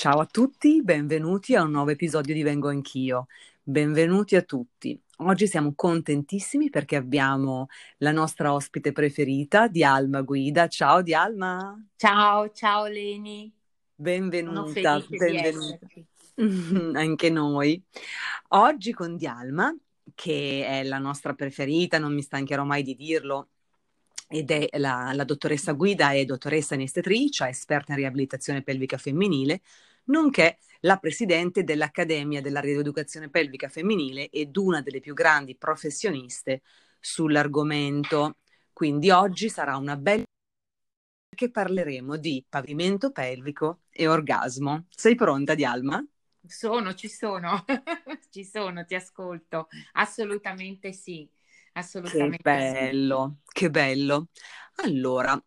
Ciao a tutti, benvenuti a un nuovo episodio di Vengo Anch'io. Benvenuti a tutti. Oggi siamo contentissimi perché abbiamo la nostra ospite preferita, Dialma Guida. Ciao Dialma. Ciao, ciao Leni. Benvenuta, benvenuta. Anche noi. Oggi con Dialma, che è la nostra preferita, non mi stancherò mai di dirlo, ed è la, la dottoressa Guida, è dottoressa anestetrice, esperta in riabilitazione pelvica femminile, nonché la presidente dell'Accademia della Rieducazione Pelvica Femminile ed una delle più grandi professioniste sull'argomento. Quindi oggi sarà una bella che parleremo di pavimento pelvico e orgasmo. Sei pronta, Dialma? Sono, ci sono, ci sono, ti ascolto. Assolutamente sì. Assolutamente che bello, sì. che bello. Allora,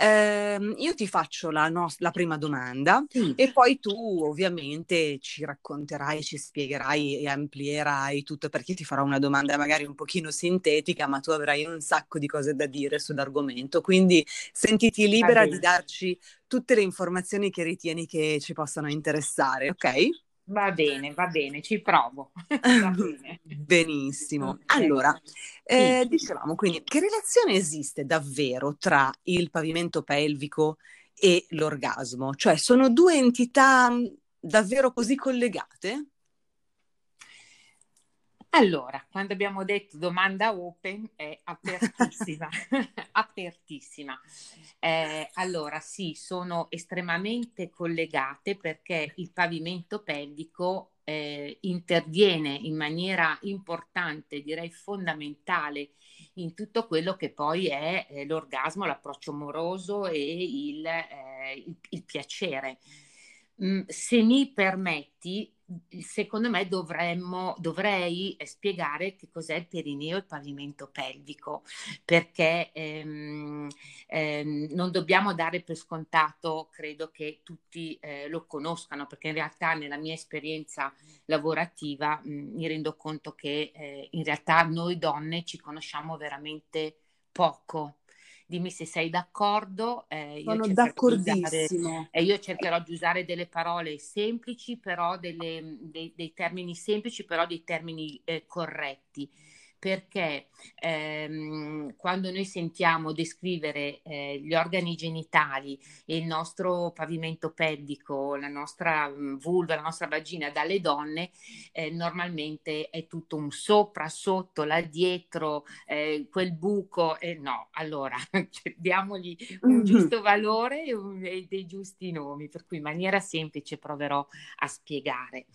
ehm, io ti faccio la, no- la prima domanda sì. e poi tu ovviamente ci racconterai, ci spiegherai e amplierai tutto perché ti farò una domanda magari un pochino sintetica, ma tu avrai un sacco di cose da dire sull'argomento, quindi sentiti libera di darci tutte le informazioni che ritieni che ci possano interessare, ok? Va bene, va bene, ci provo. bene. Benissimo. Allora, eh, dicevamo quindi, che relazione esiste davvero tra il pavimento pelvico e l'orgasmo? Cioè, sono due entità davvero così collegate? Allora, quando abbiamo detto domanda open è apertissima, apertissima. Eh, allora, sì, sono estremamente collegate perché il pavimento pelvico eh, interviene in maniera importante, direi fondamentale, in tutto quello che poi è eh, l'orgasmo, l'approccio amoroso e il, eh, il, il piacere. Mm, se mi permetti, secondo me dovremmo, dovrei spiegare che cos'è il perineo e il pavimento pelvico, perché ehm, ehm, non dobbiamo dare per scontato, credo che tutti eh, lo conoscano, perché in realtà nella mia esperienza lavorativa mh, mi rendo conto che eh, in realtà noi donne ci conosciamo veramente poco dimmi se sei d'accordo. Eh, Sono d'accordissimo. Usare, eh, io cercherò di usare delle parole semplici, però delle, dei, dei, termini semplici, però dei termini eh, corretti perché ehm, quando noi sentiamo descrivere eh, gli organi genitali e il nostro pavimento pelvico, la nostra mm, vulva, la nostra vagina dalle donne, eh, normalmente è tutto un sopra, sotto, là dietro, eh, quel buco, e no, allora cioè, diamogli un mm-hmm. giusto valore e, un, e dei giusti nomi, per cui in maniera semplice proverò a spiegare.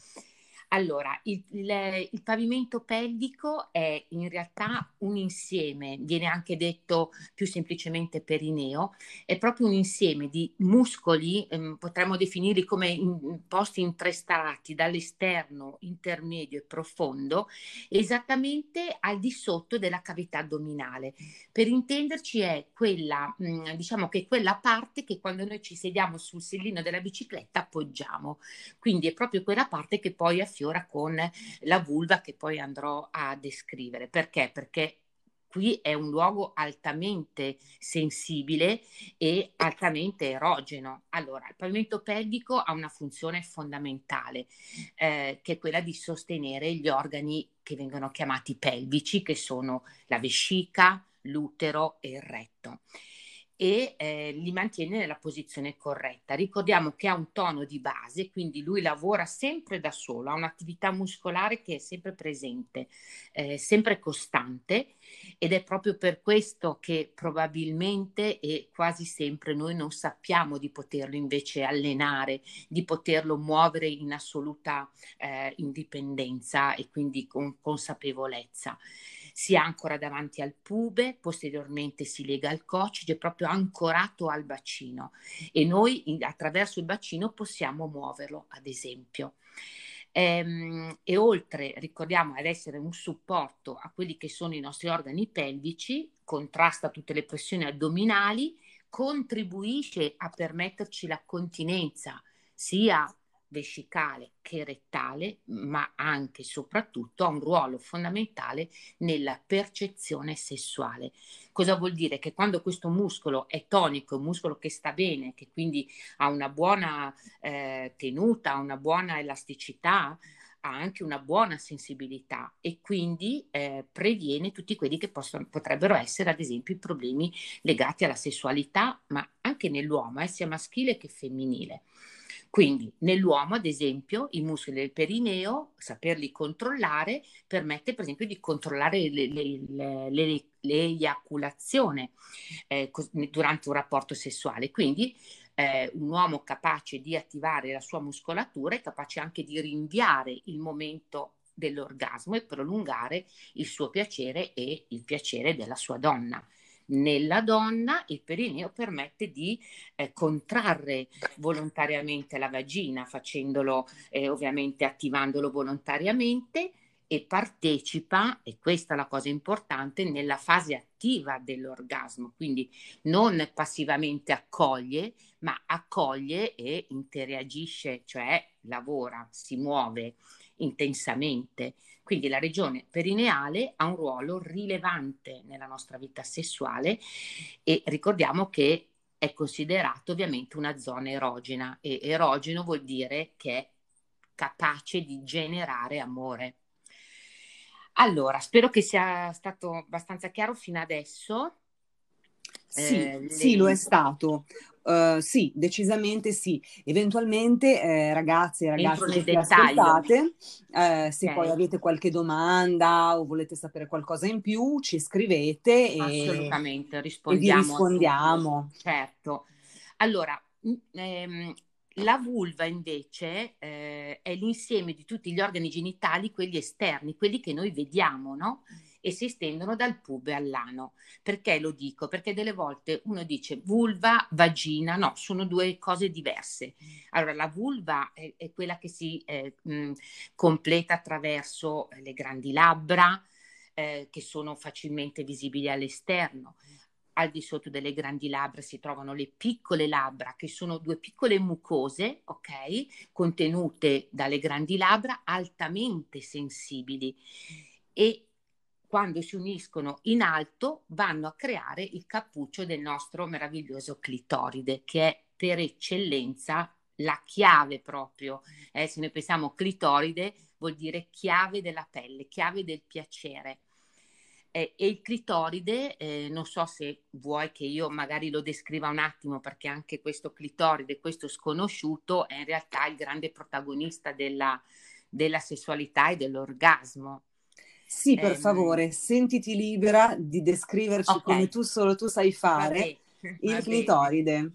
Allora, il, il, il, pavimento pelvico è in realtà un insieme, viene anche detto più semplicemente perineo, è proprio un insieme di muscoli, ehm, potremmo definirli come in, posti in tre strati, dall'esterno, intermedio e profondo, esattamente al di sotto della cavità addominale. Per intenderci è quella, mh, mm, diciamo che quella parte che quando noi ci sediamo sul sellino della bicicletta appoggiamo, quindi è proprio quella parte che poi affiora affiora con la vulva che poi andrò a descrivere. Perché? Perché qui è un luogo altamente sensibile e altamente erogeno. Allora, il pavimento pelvico ha una funzione fondamentale, eh, che è quella di sostenere gli organi che vengono chiamati pelvici, che sono la vescica, l'utero e il retto e eh, li mantiene nella posizione corretta. Ricordiamo che ha un tono di base, quindi lui lavora sempre da solo, ha un'attività muscolare che è sempre presente, eh, sempre costante ed è proprio per questo che probabilmente e quasi sempre noi non sappiamo di poterlo invece allenare, di poterlo muovere in assoluta eh, indipendenza e quindi con consapevolezza si ancora davanti al pube, posteriormente si lega al coccige, proprio ancorato al bacino e noi in, attraverso il bacino possiamo muoverlo, ad esempio. Ehm, e oltre, ricordiamo, ad essere un supporto a quelli che sono i nostri organi pelvici, contrasta tutte le pressioni addominali, contribuisce a permetterci la continenza sia vescicale che rettale, ma anche e soprattutto ha un ruolo fondamentale nella percezione sessuale. Cosa vuol dire? Che quando questo muscolo è tonico, un muscolo che sta bene, che quindi ha una buona eh, tenuta, una buona elasticità, ha anche una buona sensibilità e quindi eh, previene tutti quelli che possono, potrebbero essere ad esempio i problemi legati alla sessualità, ma anche nell'uomo, eh, sia maschile che femminile. Quindi nell'uomo, ad esempio, i muscoli del perineo, saperli controllare, permette per esempio di controllare l'eiaculazione eh, durante un rapporto sessuale. Quindi eh, un uomo capace di attivare la sua muscolatura è capace anche di rinviare il momento dell'orgasmo e prolungare il suo piacere e il piacere della sua donna. Nella donna il perineo permette di eh, contrarre volontariamente la vagina, facendolo eh, ovviamente attivandolo volontariamente e partecipa, e questa è la cosa importante, nella fase attiva dell'orgasmo, quindi non passivamente accoglie, ma accoglie e interagisce, cioè lavora, si muove intensamente. Quindi la regione perineale ha un ruolo rilevante nella nostra vita sessuale e ricordiamo che è considerato ovviamente una zona erogena e erogeno vuol dire che è capace di generare amore. Allora, spero che sia stato abbastanza chiaro fino adesso. Sì, eh, sì, lo è stato. Uh, sì, decisamente sì. Eventualmente, eh, ragazze e ragazzi che ascoltate, eh, se okay. poi avete qualche domanda o volete sapere qualcosa in più, ci scrivete e, Assolutamente, rispondiamo. E rispondiamo. Certo. Allora, ehm, la vulva invece eh, è l'insieme di tutti gli organi genitali, quelli esterni, quelli che noi vediamo, no? E si estendono dal pube all'ano. Perché lo dico? Perché delle volte uno dice vulva, vagina, no, sono due cose diverse. Allora, la vulva è, è quella che si eh, mh, completa attraverso le grandi labbra, eh, che sono facilmente visibili all'esterno. Al di sotto delle grandi labbra si trovano le piccole labbra, che sono due piccole mucose, ok, contenute dalle grandi labbra, altamente sensibili. E quando si uniscono in alto vanno a creare il cappuccio del nostro meraviglioso clitoride, che è per eccellenza la chiave proprio. Eh, se noi pensiamo clitoride, vuol dire chiave della pelle, chiave del piacere. Eh, e il clitoride, eh, non so se vuoi che io magari lo descriva un attimo, perché anche questo clitoride, questo sconosciuto, è in realtà il grande protagonista della, della sessualità e dell'orgasmo. Sì, per eh, favore, sentiti libera di descriverci okay. come tu solo tu sai fare il clitoride.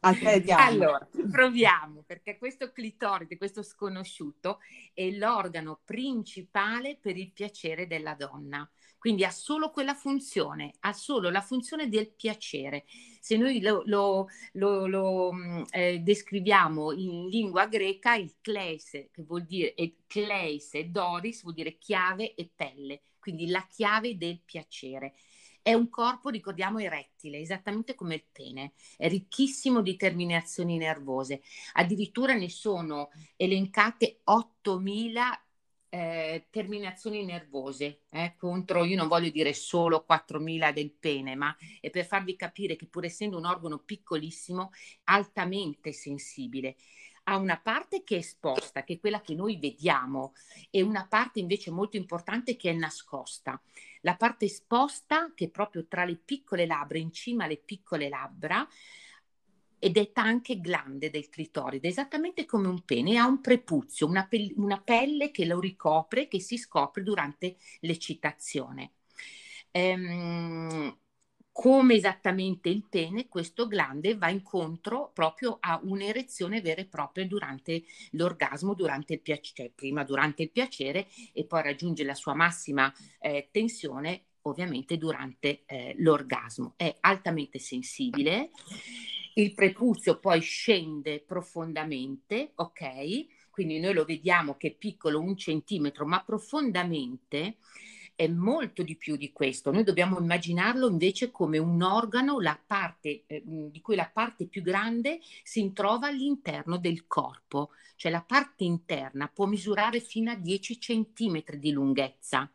A te diamo. Allora, proviamo, perché questo clitoride, questo sconosciuto, è l'organo principale per il piacere della donna. Quindi ha solo quella funzione, ha solo la funzione del piacere. Se noi lo, lo, lo, lo mm, eh, descriviamo in lingua greca, il kleise, che vuol dire e kleise, doris, vuol dire chiave e pelle, quindi la chiave del piacere. È un corpo, ricordiamo, erettile, esattamente come il pene, è ricchissimo di terminazioni nervose. Addirittura ne sono elencate 8000 eh, terminazioni nervose eh, contro, io non voglio dire solo 4.000 del pene, ma è per farvi capire che pur essendo un organo piccolissimo, altamente sensibile, ha una parte che è esposta, che è quella che noi vediamo, e una parte invece molto importante che è nascosta. La parte esposta, che è proprio tra le piccole labbra, in cima alle piccole labbra, è anche glande del clitoride, esattamente come un pene, ha un prepuzio, una, pe- una pelle che lo ricopre, che si scopre durante l'eccitazione. Ehm, come esattamente il pene, questo glande va incontro proprio a un'erezione vera e propria durante l'orgasmo, durante il piacere, cioè prima durante il piacere e poi raggiunge la sua massima eh, tensione ovviamente durante eh, l'orgasmo. È altamente sensibile il prepuzio poi scende profondamente, ok? Quindi noi lo vediamo che è piccolo un centimetro, ma profondamente è molto di più di questo. Noi dobbiamo immaginarlo invece come un organo la parte, eh, di cui la parte più grande si trova all'interno del corpo, cioè la parte interna può misurare fino a 10 cm di lunghezza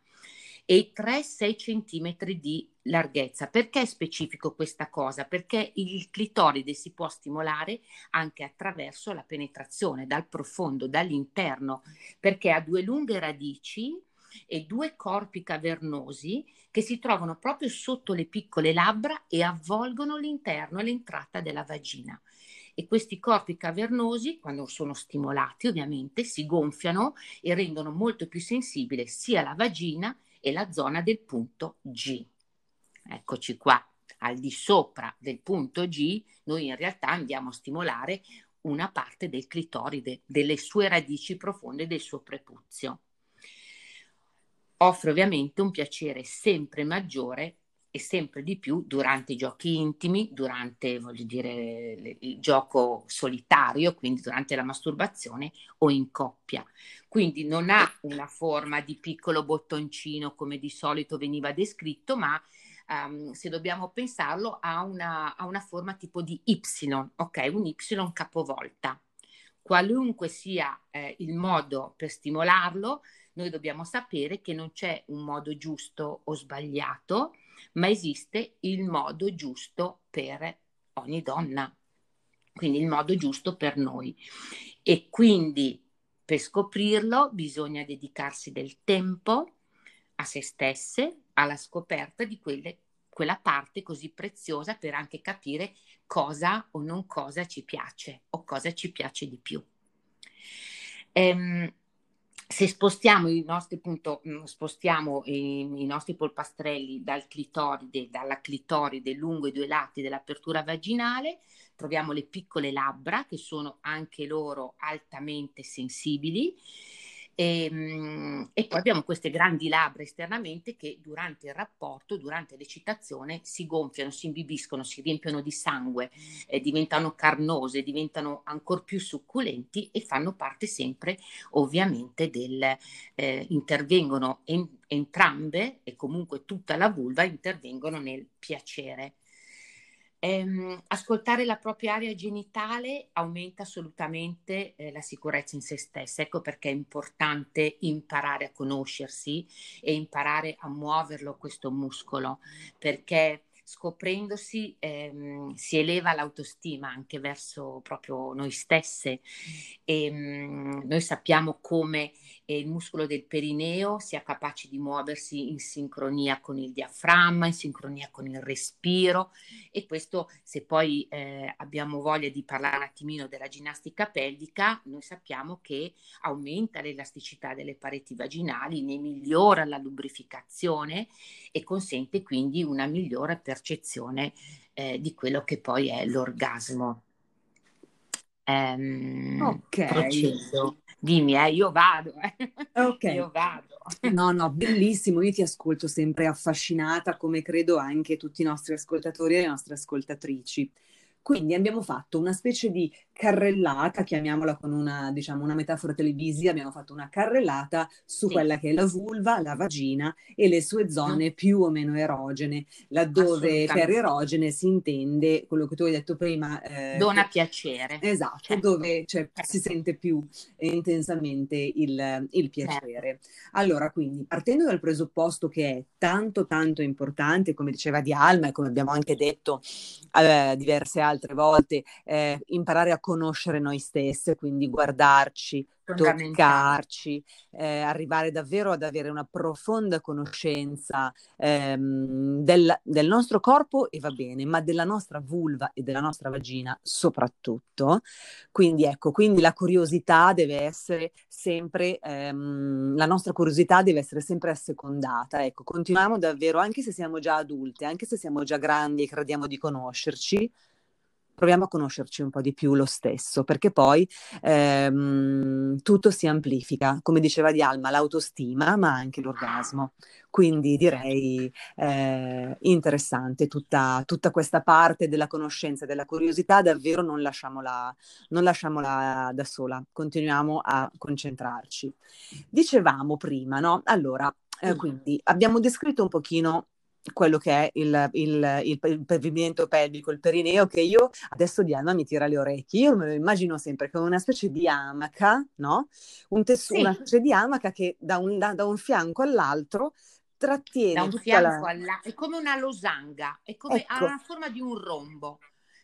e 3-6 cm di larghezza. Perché è specifico questa cosa? Perché il clitoride si può stimolare anche attraverso la penetrazione dal profondo, dall'interno, perché ha due lunghe radici e due corpi cavernosi che si trovano proprio sotto le piccole labbra e avvolgono l'interno e l'entrata della vagina. E questi corpi cavernosi, quando sono stimolati ovviamente, si gonfiano e rendono molto più sensibile sia la vagina e la zona del punto G. Eccoci qua, al di sopra del punto G, noi in realtà andiamo a stimolare una parte del clitoride, delle sue radici profonde del suo prepuzio. Offre ovviamente un piacere sempre maggiore e sempre di più durante i giochi intimi, durante voglio dire, il gioco solitario, quindi durante la masturbazione o in coppia. Quindi non ha una forma di piccolo bottoncino come di solito veniva descritto, ma um, se dobbiamo pensarlo ha una, ha una forma tipo di Y, ok? Un Y capovolta. Qualunque sia eh, il modo per stimolarlo, noi dobbiamo sapere che non c'è un modo giusto o sbagliato, ma esiste il modo giusto per ogni donna, quindi il modo giusto per noi. E quindi per scoprirlo bisogna dedicarsi del tempo a se stesse, alla scoperta di quelle, quella parte così preziosa per anche capire cosa o non cosa ci piace o cosa ci piace di più. Ehm, se spostiamo i nostri, appunto, mm, spostiamo i, i, nostri polpastrelli dal clitoride, dalla clitoride lungo i due lati dell'apertura vaginale, troviamo le piccole labbra che sono anche loro altamente sensibili e, ehm, e, poi abbiamo queste grandi labbra esternamente che durante il rapporto, durante l'eccitazione, si gonfiano, si imbibiscono, si riempiono di sangue, eh, diventano carnose, diventano ancora più succulenti e fanno parte sempre ovviamente del, eh, intervengono en- entrambe e comunque tutta la vulva intervengono nel piacere ehm, ascoltare la propria area genitale aumenta assolutamente eh, la sicurezza in se stessa. Ecco perché è importante imparare a conoscersi e imparare a muoverlo questo muscolo, perché scoprendosi ehm, si eleva l'autostima anche verso proprio noi stesse. E mh, mm, noi sappiamo come e il muscolo del perineo sia capace di muoversi in sincronia con il diaframma, in sincronia con il respiro. E questo se poi eh, abbiamo voglia di parlare un attimino della ginnastica pelvica, noi sappiamo che aumenta l'elasticità delle pareti vaginali, ne migliora la lubrificazione e consente quindi una migliore percezione eh, di quello che poi è l'orgasmo. Um, ok. Procedo. Dimmi, eh, io vado. Eh. Ok. io vado. No, no, bellissimo. Io ti ascolto sempre affascinata, come credo anche tutti i nostri ascoltatori e le nostre ascoltatrici. Quindi abbiamo fatto una specie di carrellata, chiamiamola con una, diciamo, una metafora televisiva, abbiamo fatto una carrellata su sì. quella che è la vulva, la vagina e le sue zone mm. più o meno erogene, laddove per erogene si intende quello che tu hai detto prima. Eh, Dona piacere. Esatto, certo. dove cioè, certo. si sente più intensamente il, il piacere. Certo. Allora, quindi, partendo dal presupposto che è tanto tanto importante, come diceva Dialma e come abbiamo anche detto eh, diverse altre altre volte, eh, imparare a conoscere noi stesse, quindi guardarci, toccarci, eh, arrivare davvero ad avere una profonda conoscenza ehm, del, del, nostro corpo e va bene, ma della nostra vulva e della nostra vagina soprattutto. Quindi ecco, quindi la curiosità deve essere sempre, ehm, la nostra curiosità deve essere sempre assecondata. Ecco, continuiamo davvero, anche se siamo già adulte, anche se siamo già grandi e crediamo di conoscerci, proviamo a conoscerci un po' di più lo stesso, perché poi ehm, tutto si amplifica, come diceva Dialma, l'autostima, ma anche l'orgasmo. Quindi direi eh, interessante tutta, tutta, questa parte della conoscenza, della curiosità, davvero non lasciamola, non lasciamola da sola, continuiamo a concentrarci. Dicevamo prima, no? Allora, Eh, quindi abbiamo descritto un pochino quello che è il, il, il, il, pavimento pelvico, il perineo, che io adesso Diana mi tira le orecchie. Io me lo immagino sempre come una specie di amaca, no? Un tessuto, sì. Una specie di amaca che da un, da, da un fianco all'altro trattiene. Da un fianco la... alla... È come una losanga, è come, ecco. ha la forma di un rombo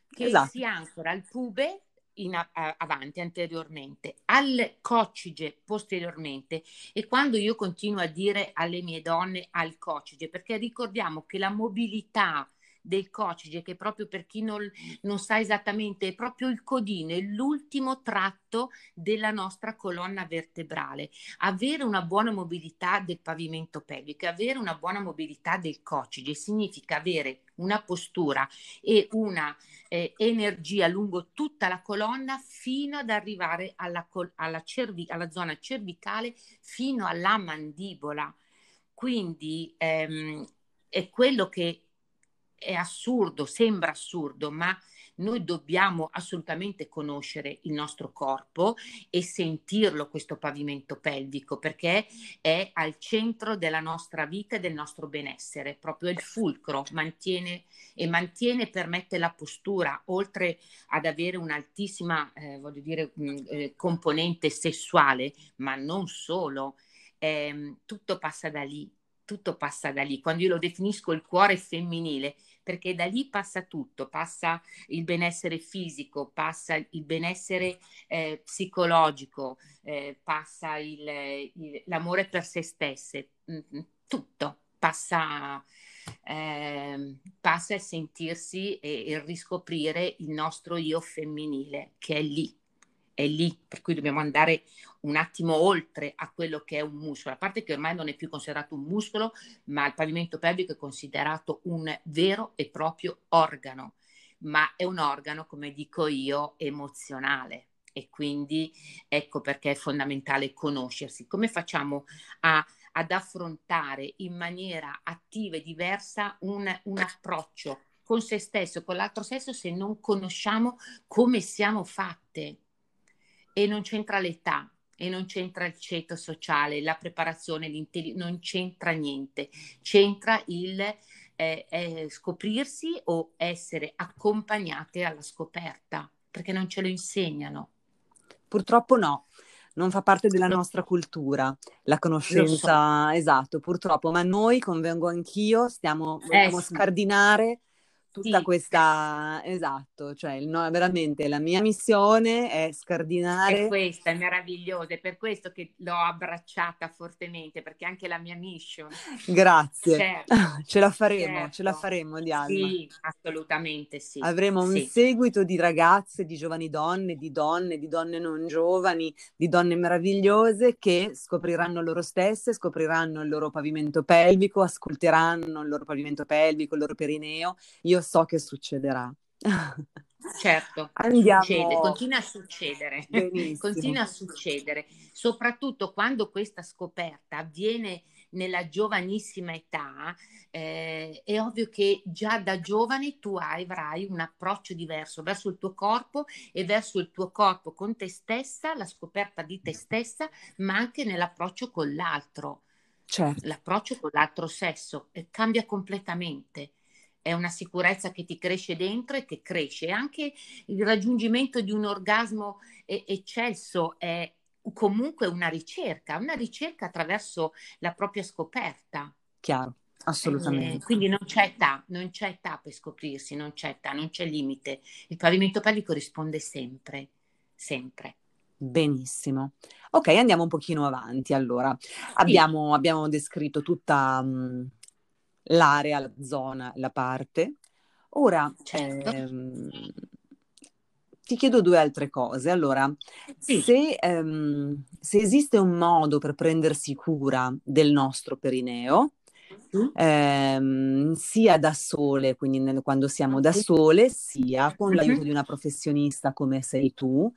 che esatto. si ancora al pube in a, avanti, anteriormente, al coccige posteriormente e quando io continuo a dire alle mie donne al coccige, perché ricordiamo che la mobilità del coccige, che proprio per chi non, non, sa esattamente, è proprio il codino, è l'ultimo tratto della nostra colonna vertebrale. Avere una buona mobilità del pavimento pelvico, avere una buona mobilità del coccige significa avere una postura e una eh, energia lungo tutta la colonna fino ad arrivare alla, alla, cervi- alla zona cervicale, fino alla mandibola. Quindi ehm, è quello che è assurdo, sembra assurdo, ma noi dobbiamo assolutamente conoscere il nostro corpo e sentirlo questo pavimento pelvico perché è al centro della nostra vita e del nostro benessere, proprio il fulcro, mantiene e mantiene e permette la postura, oltre ad avere un'altissima, eh, voglio dire, mh, mm, eh, componente sessuale, ma non solo, eh, tutto passa da lì, tutto passa da lì. Quando io lo definisco il cuore femminile, perché da lì passa tutto, passa il benessere fisico, passa il benessere eh, psicologico, eh, passa il, il, l'amore per se stesse, mm, mm, tutto passa, eh, passa il sentirsi e il riscoprire il nostro io femminile che è lì è lì, per cui dobbiamo andare un attimo oltre a quello che è un muscolo, a parte che ormai non è più considerato un muscolo, ma il pavimento pelvico è considerato un vero e proprio organo, ma è un organo, come dico io, emozionale e quindi ecco perché è fondamentale conoscersi. Come facciamo a, ad affrontare in maniera attiva e diversa un, un approccio con se stesso, con l'altro sesso, se non conosciamo come siamo fatte? E non c'entra l'età e non c'entra il ceto sociale, la preparazione, non c'entra niente, c'entra il eh, eh, scoprirsi o essere accompagnate alla scoperta, perché non ce lo insegnano. Purtroppo no, non fa parte della nostra cultura, la conoscenza, so. esatto, purtroppo, ma noi, convengo anch'io, stiamo, vogliamo eh, scardinare tutta sì. questa, esatto, cioè no, veramente la mia missione è scardinare. È questa, è meravigliosa, è per questo che l'ho abbracciata fortemente, perché anche la mia mission. Grazie, certo, ce la faremo, certo. ce la certo. faremo Diana. Sì, assolutamente sì. Avremo un sì. seguito di ragazze, di giovani donne, di donne, di donne non giovani, di donne meravigliose che scopriranno loro stesse, scopriranno il loro pavimento pelvico, ascolteranno il loro pavimento pelvico, il loro perineo. Io so che succederà. Certo, Andiamo. Succede, continua a succedere, continua a succedere, soprattutto quando questa scoperta avviene nella giovanissima età, eh, è ovvio che già da giovane tu avrai un approccio diverso verso il tuo corpo e verso il tuo corpo con te stessa, la scoperta di te stessa, ma anche nell'approccio con l'altro. Certo. L'approccio con l'altro sesso eh, cambia completamente è una sicurezza che ti cresce dentro e che cresce. Anche il raggiungimento di un orgasmo eccesso è comunque una ricerca, una ricerca attraverso la propria scoperta. Chiaro, assolutamente. Eh, quindi non c'è età, non c'è età per scoprirsi, non c'è età, non c'è limite. Il pavimento pelvico risponde sempre, sempre. Benissimo. Ok, andiamo un pochino avanti. Allora, abbiamo, sì. abbiamo descritto tutta... Mh, l'area, la zona, la parte. Ora certo. ehm, ti chiedo due altre cose. Allora, sì. se, ehm, se, esiste un modo per prendersi cura del nostro perineo, mm. ehm, sia da sole, quindi nel, quando siamo da sole, sia con l'aiuto mm-hmm. di una professionista come sei tu,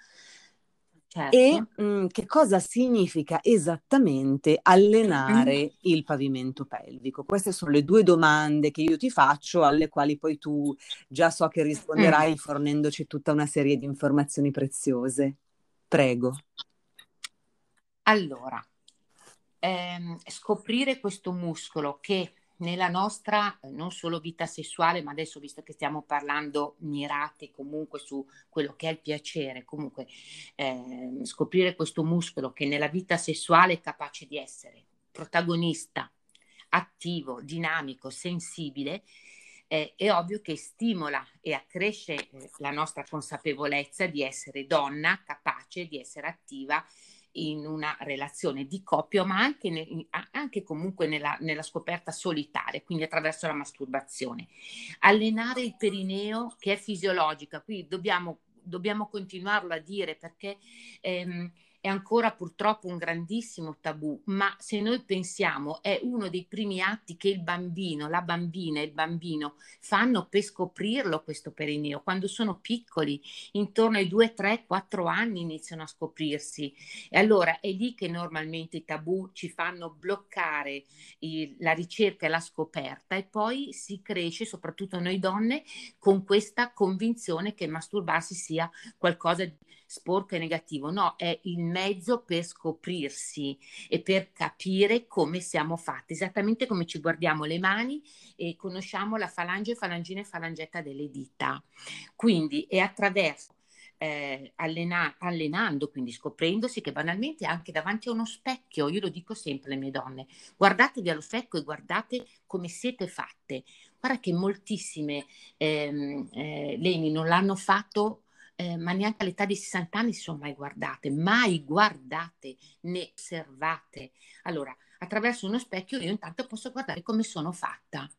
Certo. E mh, mhmm, che cosa significa esattamente allenare mm. il pavimento pelvico? Queste sono le due domande che io ti faccio, alle quali poi tu già so che risponderai mm. fornendoci tutta una serie di informazioni preziose. Prego. Allora, ehm, scoprire questo muscolo che nella nostra non solo vita sessuale, ma adesso visto che stiamo parlando mirate comunque su quello che è il piacere, comunque eh, scoprire questo muscolo che nella vita sessuale è capace di essere protagonista, attivo, dinamico, sensibile, eh, è ovvio che stimola e accresce eh, la nostra consapevolezza di essere donna, capace di essere attiva in una relazione di coppia, ma anche, ne, anche comunque nella, nella, scoperta solitaria, quindi attraverso la masturbazione. Allenare il perineo che è fisiologica, qui dobbiamo, dobbiamo continuarlo a dire perché ehm, è ancora purtroppo un grandissimo tabù, ma se noi pensiamo è uno dei primi atti che il bambino, la bambina e il bambino fanno per scoprirlo questo perineo, quando sono piccoli, intorno ai 2, 3, 4 anni iniziano a scoprirsi. E allora è lì che normalmente i tabù ci fanno bloccare il, la ricerca e la scoperta e poi si cresce, soprattutto noi donne, con questa convinzione che masturbarsi sia qualcosa di sporco e negativo, no, è il mezzo per scoprirsi e per capire come siamo fatti, esattamente come ci guardiamo le mani e conosciamo la falange, falangina e falangetta delle dita. Quindi è attraverso eh, allena- allenando, quindi scoprendosi che banalmente anche davanti a uno specchio, io lo dico sempre alle mie donne, guardatevi allo specchio e guardate come siete fatte. Guarda che moltissime ehm, eh, Leni non l'hanno fatto eh, ma neanche all'età di 60 anni si sono mai guardate, mai guardate né osservate. Allora, attraverso uno specchio io intanto posso guardare come sono fatta.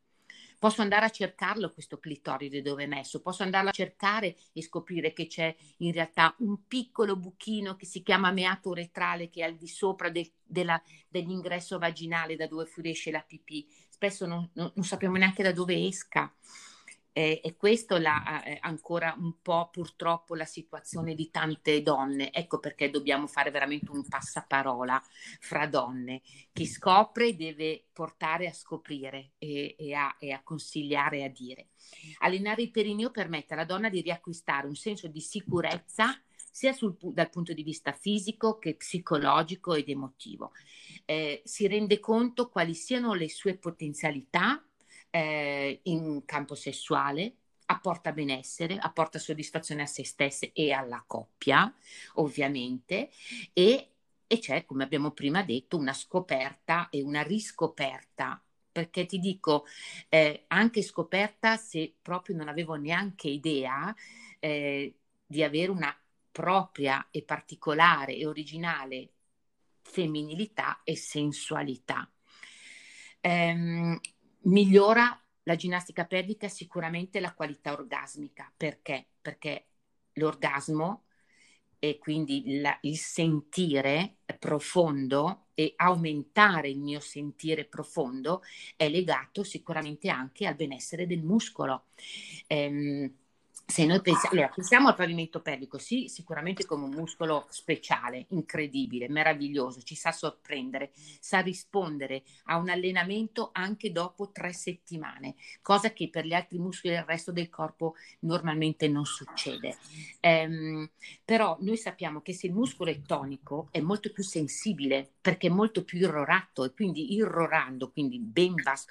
Posso andare a cercarlo questo clitoride dove è messo, posso andarlo a cercare e scoprire che c'è in realtà un piccolo buchino che si chiama meato uretrale che è al di sopra de, della, dell'ingresso vaginale da dove fuoriesce la pipì. Spesso non, non, non sappiamo neanche da dove esca. Eh, e questo è eh, ancora un po' purtroppo la situazione di tante donne. Ecco perché dobbiamo fare veramente un passaparola fra donne. Chi scopre deve portare a scoprire e, e, a, e a, consigliare a dire. Allenare il perineo permette alla donna di riacquistare un senso di sicurezza sia sul, dal punto di vista fisico che psicologico ed emotivo. Eh, si rende conto quali siano le sue potenzialità eh, in campo sessuale, apporta benessere, apporta soddisfazione a se stesse e alla coppia, ovviamente, e, e c'è, come abbiamo prima detto, una scoperta e una riscoperta perché ti dico, eh, anche scoperta se proprio non avevo neanche idea eh, di avere una propria e particolare e originale femminilità e sensualità. Ehm, migliora la ginnastica pelvica sicuramente la qualità orgasmica. Perché? Perché l'orgasmo e quindi la, il sentire profondo e aumentare il mio sentire profondo è legato sicuramente anche al benessere del muscolo. Ehm, se noi pensiamo, allora, pensiamo al pavimento pelvico, sì, sicuramente come un muscolo speciale, incredibile, meraviglioso, ci sa sorprendere, sa rispondere a un allenamento anche dopo tre settimane, cosa che per gli altri muscoli del resto del corpo normalmente non succede. Ehm, però noi sappiamo che se il muscolo è tonico è molto più sensibile perché è molto più irrorato e quindi irrorando, quindi ben basso,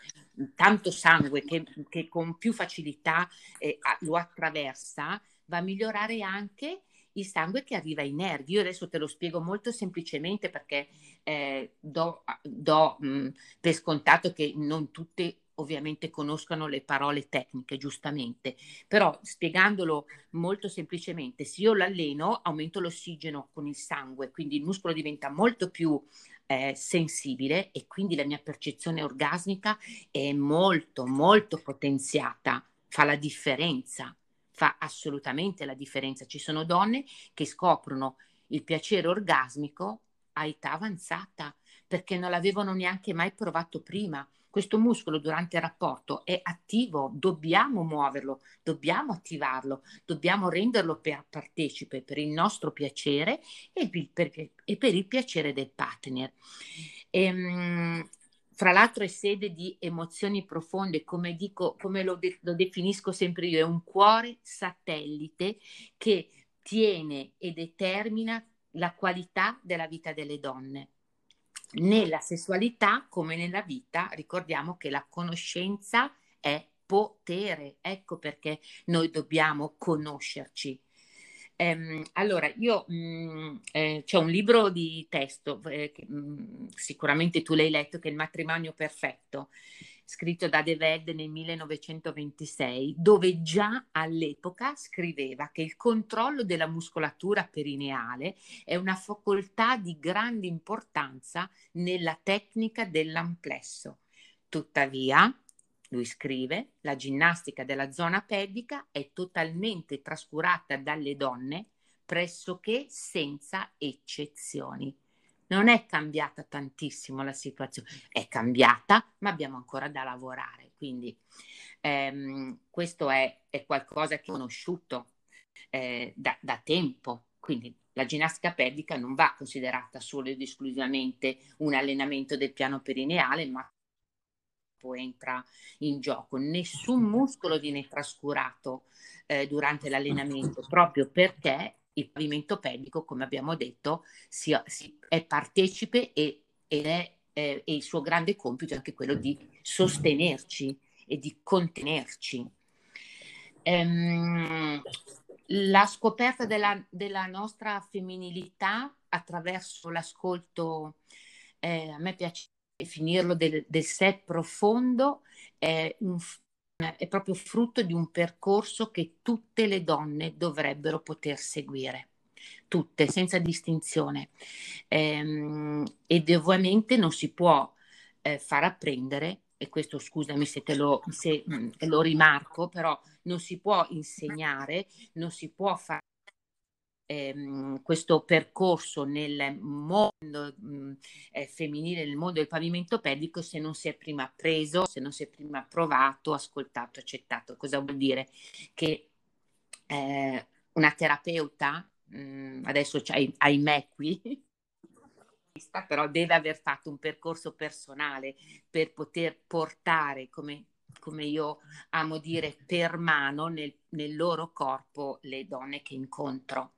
tanto sangue che, che con più facilità eh, lo attraversa, va a migliorare anche il sangue che arriva ai nervi. Io adesso te lo spiego molto semplicemente perché eh, do, do mh, per scontato che non tutte ovviamente conoscano le parole tecniche, giustamente, però spiegandolo molto semplicemente, se io l'alleno aumento l'ossigeno con il sangue, quindi il muscolo diventa molto più eh, sensibile e quindi la mia percezione orgasmica è molto, molto potenziata, fa la differenza, fa assolutamente la differenza. Ci sono donne che scoprono il piacere orgasmico a età avanzata perché non l'avevano neanche mai provato prima questo muscolo durante il rapporto è attivo, dobbiamo muoverlo, dobbiamo attivarlo, dobbiamo renderlo per partecipe per il nostro piacere e per, il piacere del partner. Ehm, fra l'altro è sede di emozioni profonde, come, dico, come lo, de- lo definisco sempre io, è un cuore satellite che tiene e determina la qualità della vita delle donne nella sessualità come nella vita ricordiamo che la conoscenza è potere, ecco perché noi dobbiamo conoscerci. Ehm, allora, io mh, mm, eh, c'è un libro di testo, eh, che mh, mm, sicuramente tu l'hai letto, che è Il matrimonio perfetto, scritto da De Velde nel 1926, dove già all'epoca scriveva che il controllo della muscolatura perineale è una facoltà di grande importanza nella tecnica dell'amplesso. Tuttavia, lui scrive, la ginnastica della zona pedica è totalmente trascurata dalle donne pressoché senza eccezioni. Non è cambiata tantissimo la situazione, è cambiata, ma abbiamo ancora da lavorare. Quindi ehm, questo è, è, qualcosa che è conosciuto eh, da, da tempo. Quindi la ginnastica pedica non va considerata solo ed esclusivamente un allenamento del piano perineale, ma entra in gioco. Nessun muscolo viene trascurato eh, durante l'allenamento proprio perché il pavimento pedico, come abbiamo detto, si, si, è partecipe e, ed è, eh, e il suo grande compito è anche quello di sostenerci e di contenerci. Ehm, la scoperta della, della, nostra femminilità attraverso l'ascolto, eh, a me piace definirlo del, del sé profondo, è, un, è proprio frutto di un percorso che tutte le donne dovrebbero poter seguire tutte, senza distinzione. Ehm, ed ovviamente non si può eh, far apprendere, e questo scusami se te lo, se, mm, lo rimarco, però non si può insegnare, non si può fare ehm, questo percorso nel mondo mm, eh, femminile, nel mondo del pavimento pedico, se non si è prima preso, se non si è prima provato, ascoltato, accettato. Cosa vuol dire? Che eh, una terapeuta, mh, mm, adesso c'hai, ahimè qui, però deve aver fatto un percorso personale per poter portare, come, come io amo dire, per mano nel, nel loro corpo le donne che incontro.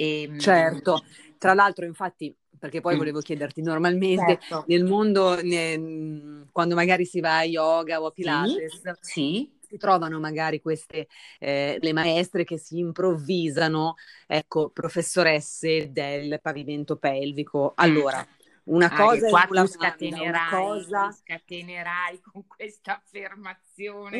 E, ehm, certo, tra l'altro infatti, perché poi mm. volevo chiederti, normalmente certo. nel mondo, ne, quando magari si va a yoga o a Pilates, sì, sì. si trovano magari queste, eh, le maestre che si improvvisano, ecco, professoresse del pavimento pelvico. Allora, mm una ah, cosa qua tu scatenerai, cosa... scatenerai con questa affermazione.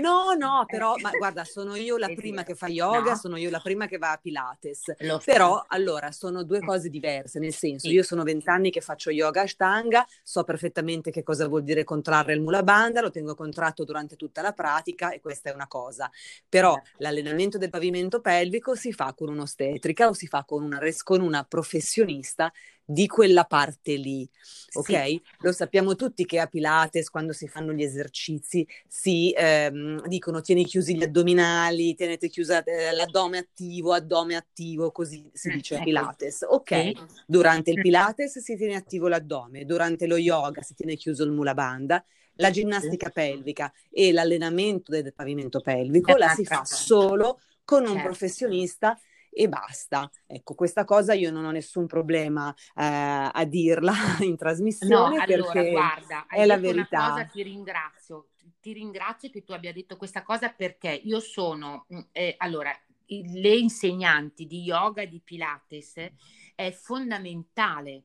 No, no, però ma, guarda, sono io la prima che fa yoga, no. sono io la prima che va a Pilates. Però allora sono due cose diverse, nel senso, sì. io sono vent'anni che faccio yoga ashtanga, so perfettamente che cosa vuol dire contrarre il mula bandha, lo tengo contratto durante tutta la pratica e questa è una cosa. Però eh. l'allenamento del pavimento pelvico si fa con un'ostetrica o si fa con una, con una professionista di quella parte lì, ok? Sì. Lo sappiamo tutti che a Pilates, quando si fanno gli esercizi, si ehm, dicono tieni chiusi gli addominali, tenete chiusa eh, l'addome attivo, addome attivo, così si mm, dice ecco. Pilates. Ok, durante il mm. Pilates si tiene attivo l'addome, durante lo yoga si tiene chiuso il mula banda, la ginnastica pelvica e l'allenamento del pavimento pelvico la si fa solo con un certo. professionista e basta. Ecco, questa cosa io non ho nessun problema eh, a dirla in trasmissione no, perché allora, guarda, è la verità. Cosa, ti ringrazio, ti ringrazio che tu abbia detto questa cosa perché io sono, mm, eh, allora, le insegnanti di yoga e di Pilates è fondamentale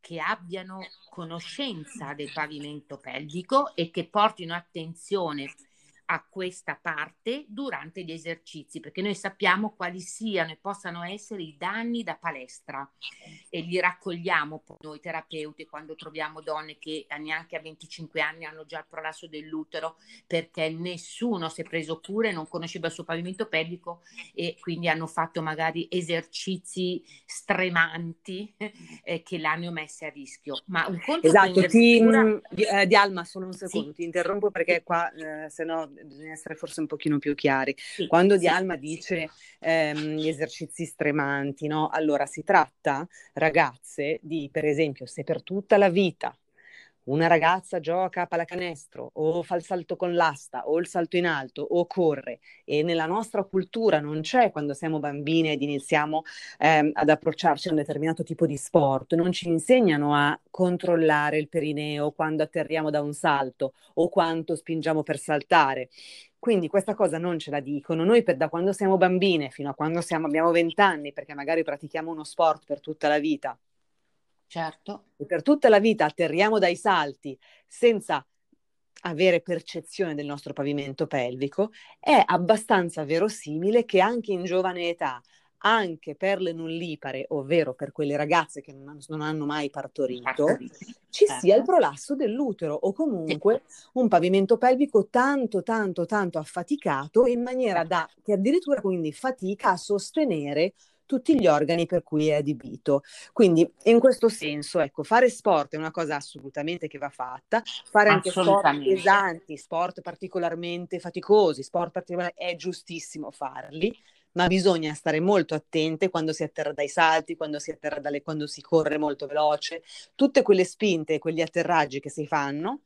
che abbiano conoscenza del pavimento pelvico e che portino attenzione a questa parte durante gli esercizi, perché noi sappiamo quali siano e possano essere i danni da palestra e li raccogliamo noi terapeuti quando troviamo donne che neanche a 25 anni hanno già il prolasso dell'utero perché nessuno si è preso cura e non conosceva il suo pavimento pelvico e quindi hanno fatto magari esercizi stremanti eh, che l'hanno messe a rischio. Ma un conto esatto, ti, cura... Mm, eh, di Alma, solo un secondo, sì. ti interrompo perché qua eh, se no bisogna essere forse un pochino più chiari. Sì, Quando sì, Dialma sì. dice ehm, gli esercizi stremanti, no? Allora si tratta, ragazze, di per esempio, se per tutta la vita una ragazza gioca a pallacanestro o fa il salto con l'asta o il salto in alto o corre e nella nostra cultura non c'è quando siamo bambine ed iniziamo ehm, ad approcciarci a un determinato tipo di sport, non ci insegnano a controllare il perineo quando atterriamo da un salto o quanto spingiamo per saltare. Quindi questa cosa non ce la dicono. Noi per, da quando siamo bambine fino a quando siamo, abbiamo 20 anni, perché magari pratichiamo uno sport per tutta la vita, Certo. E per tutta la vita atterriamo dai salti senza avere percezione del nostro pavimento pelvico, è abbastanza verosimile che anche in giovane età, anche per le nullipare, ovvero per quelle ragazze che non, non hanno mai partorito, ci certo. sia il prolasso dell'utero o comunque un pavimento pelvico tanto, tanto, tanto affaticato in maniera da che addirittura quindi fatica a sostenere tutti gli organi per cui è adibito. Quindi in questo senso, ecco, fare sport è una cosa assolutamente che va fatta, fare anche sport pesanti, sport particolarmente faticosi, sport particolarmente è giustissimo farli, ma bisogna stare molto attente quando si atterra dai salti, quando si atterra dalle, quando si corre molto veloce, tutte quelle spinte, quegli atterraggi che si fanno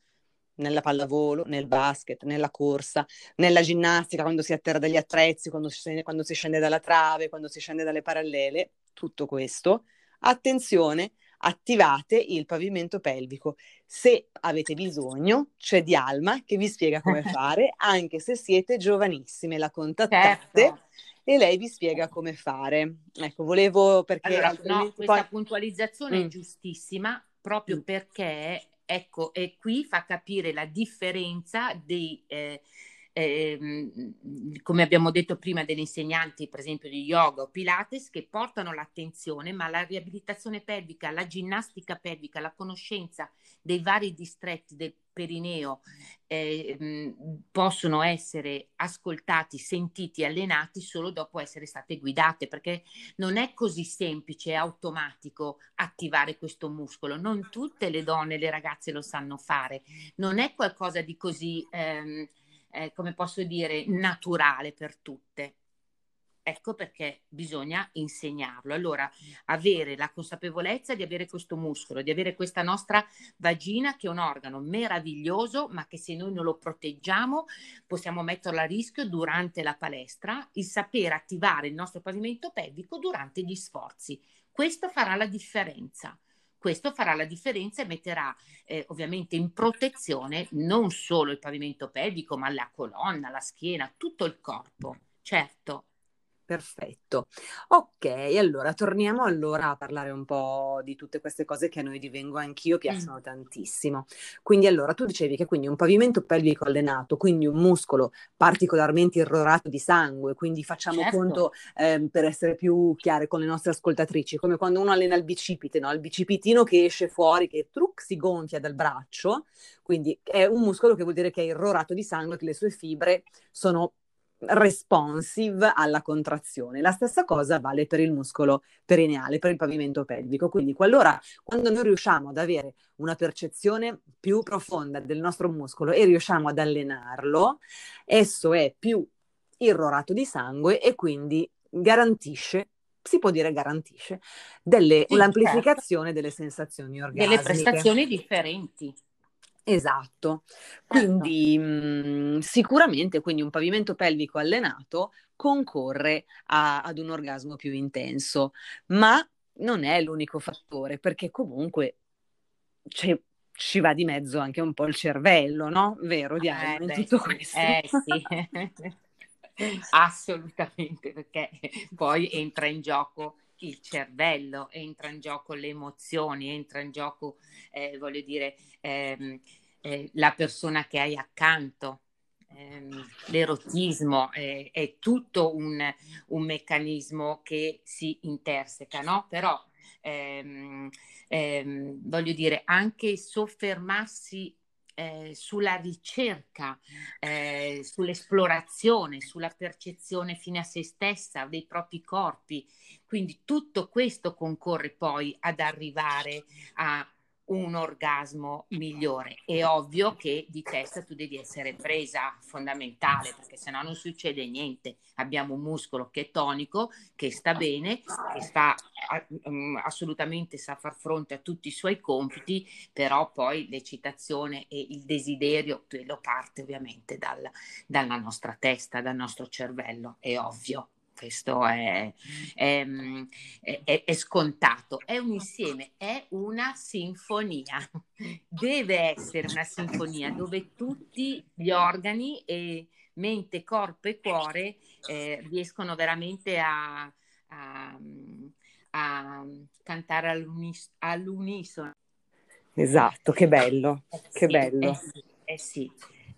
nella pallavolo, nel basket, nella corsa, nella ginnastica, quando si atterra dagli attrezzi, quando si, scende, quando si scende dalla trave, quando si scende dalle parallele, tutto questo. Attenzione, attivate il pavimento pelvico. Se avete bisogno, c'è Dialma che vi spiega come fare, anche se siete giovanissime, la contattate. Certo. E lei vi spiega come fare. Ecco, volevo perché. Allora, no, questa poi... puntualizzazione mm. è giustissima proprio mm. perché Ecco, e qui fa capire la differenza dei, eh, eh, come abbiamo detto prima, degli insegnanti, per esempio di yoga o Pilates, che portano l'attenzione, ma la riabilitazione pelvica, la ginnastica pelvica, la conoscenza dei vari distretti del perineo eh, possono essere ascoltati, sentiti, allenati solo dopo essere state guidate, perché non è così semplice e automatico attivare questo muscolo. Non tutte le donne, le ragazze lo sanno fare, non è qualcosa di così, ehm, eh, come posso dire, naturale per tutte. Ecco perché bisogna insegnarlo. Allora, avere la consapevolezza di avere questo muscolo, di avere questa nostra vagina che è un organo meraviglioso, ma che se noi non lo proteggiamo possiamo metterlo a rischio durante la palestra, il sapere attivare il nostro pavimento pelvico durante gli sforzi. Questo farà la differenza. Questo farà la differenza e metterà eh, ovviamente in protezione non solo il pavimento pelvico, ma la colonna, la schiena, tutto il corpo. Certo, Perfetto. Ok, allora torniamo allora a parlare un po' di tutte queste cose che a noi divengo anch'io piacciono mm. tantissimo. Quindi allora tu dicevi che quindi un pavimento pelvico allenato, quindi un muscolo particolarmente irrorato di sangue, quindi facciamo certo. conto eh, per essere più chiare con le nostre ascoltatrici, come quando uno allena il bicipite, no? il bicipitino che esce fuori, che truc si gonfia dal braccio, quindi è un muscolo che vuol dire che è irrorato di sangue, che le sue fibre sono responsive alla contrazione. La stessa cosa vale per il muscolo perineale, per il pavimento pelvico. Quindi qualora quando noi riusciamo ad avere una percezione più profonda del nostro muscolo e riusciamo ad allenarlo, esso è più irrorato di sangue e quindi garantisce si può dire garantisce delle, sì, l'amplificazione certo. delle sensazioni orgasmiche. Delle prestazioni differenti. Esatto, certo. quindi mh, sicuramente quindi un pavimento pelvico allenato concorre a, ad un orgasmo più intenso, ma non è l'unico fattore perché comunque ci va di mezzo anche un po' il cervello, no? Vero, Diana, eh, in tutto sì, questo? Eh sì, assolutamente, perché poi entra in gioco il cervello, entra in gioco le emozioni, entra in gioco, eh, voglio dire, ehm, eh, la persona che hai accanto. Ehm, l'erotismo è, è tutto un, un, meccanismo che si interseca, no? Però ehm, ehm, voglio dire, anche soffermarsi eh, sulla ricerca, eh, sull'esplorazione, sulla percezione fine a se stessa dei propri corpi. Quindi tutto questo concorre poi ad arrivare a un orgasmo migliore. È ovvio che di testa tu devi essere presa, fondamentale, perché sennò non succede niente. Abbiamo un muscolo che è tonico, che sta bene, che sta um, assolutamente sa far fronte a tutti i suoi compiti, però poi l'eccitazione e il desiderio, quello parte ovviamente dal, dalla nostra testa, dal nostro cervello, è ovvio questo è, è, è, è, scontato, è un insieme, è una sinfonia, deve essere una sinfonia dove tutti gli organi, e mente, corpo e cuore eh, riescono veramente a, a, a cantare all'unis- all'unisono. Esatto, che bello, eh che bello. Eh sì, eh sì.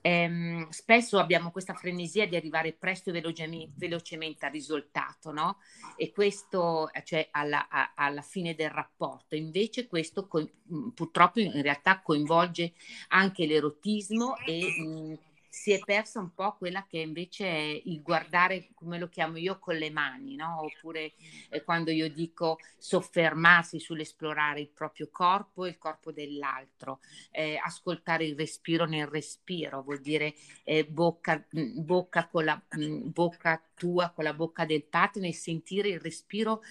Ehm, spesso abbiamo questa frenesia di arrivare presto e velocemente, velocemente al risultato, no? E questo, cioè alla, a, alla fine del rapporto. Invece questo co- purtroppo in realtà coinvolge anche l'erotismo e mh, si è persa un po' quella che invece è il guardare, come lo chiamo io, con le mani, no? oppure eh, quando io dico soffermarsi sull'esplorare il proprio corpo e il corpo dell'altro, eh, ascoltare il respiro nel respiro, vuol dire eh, bocca, bocca, con la, bocca tua con la bocca del partner e sentire il respiro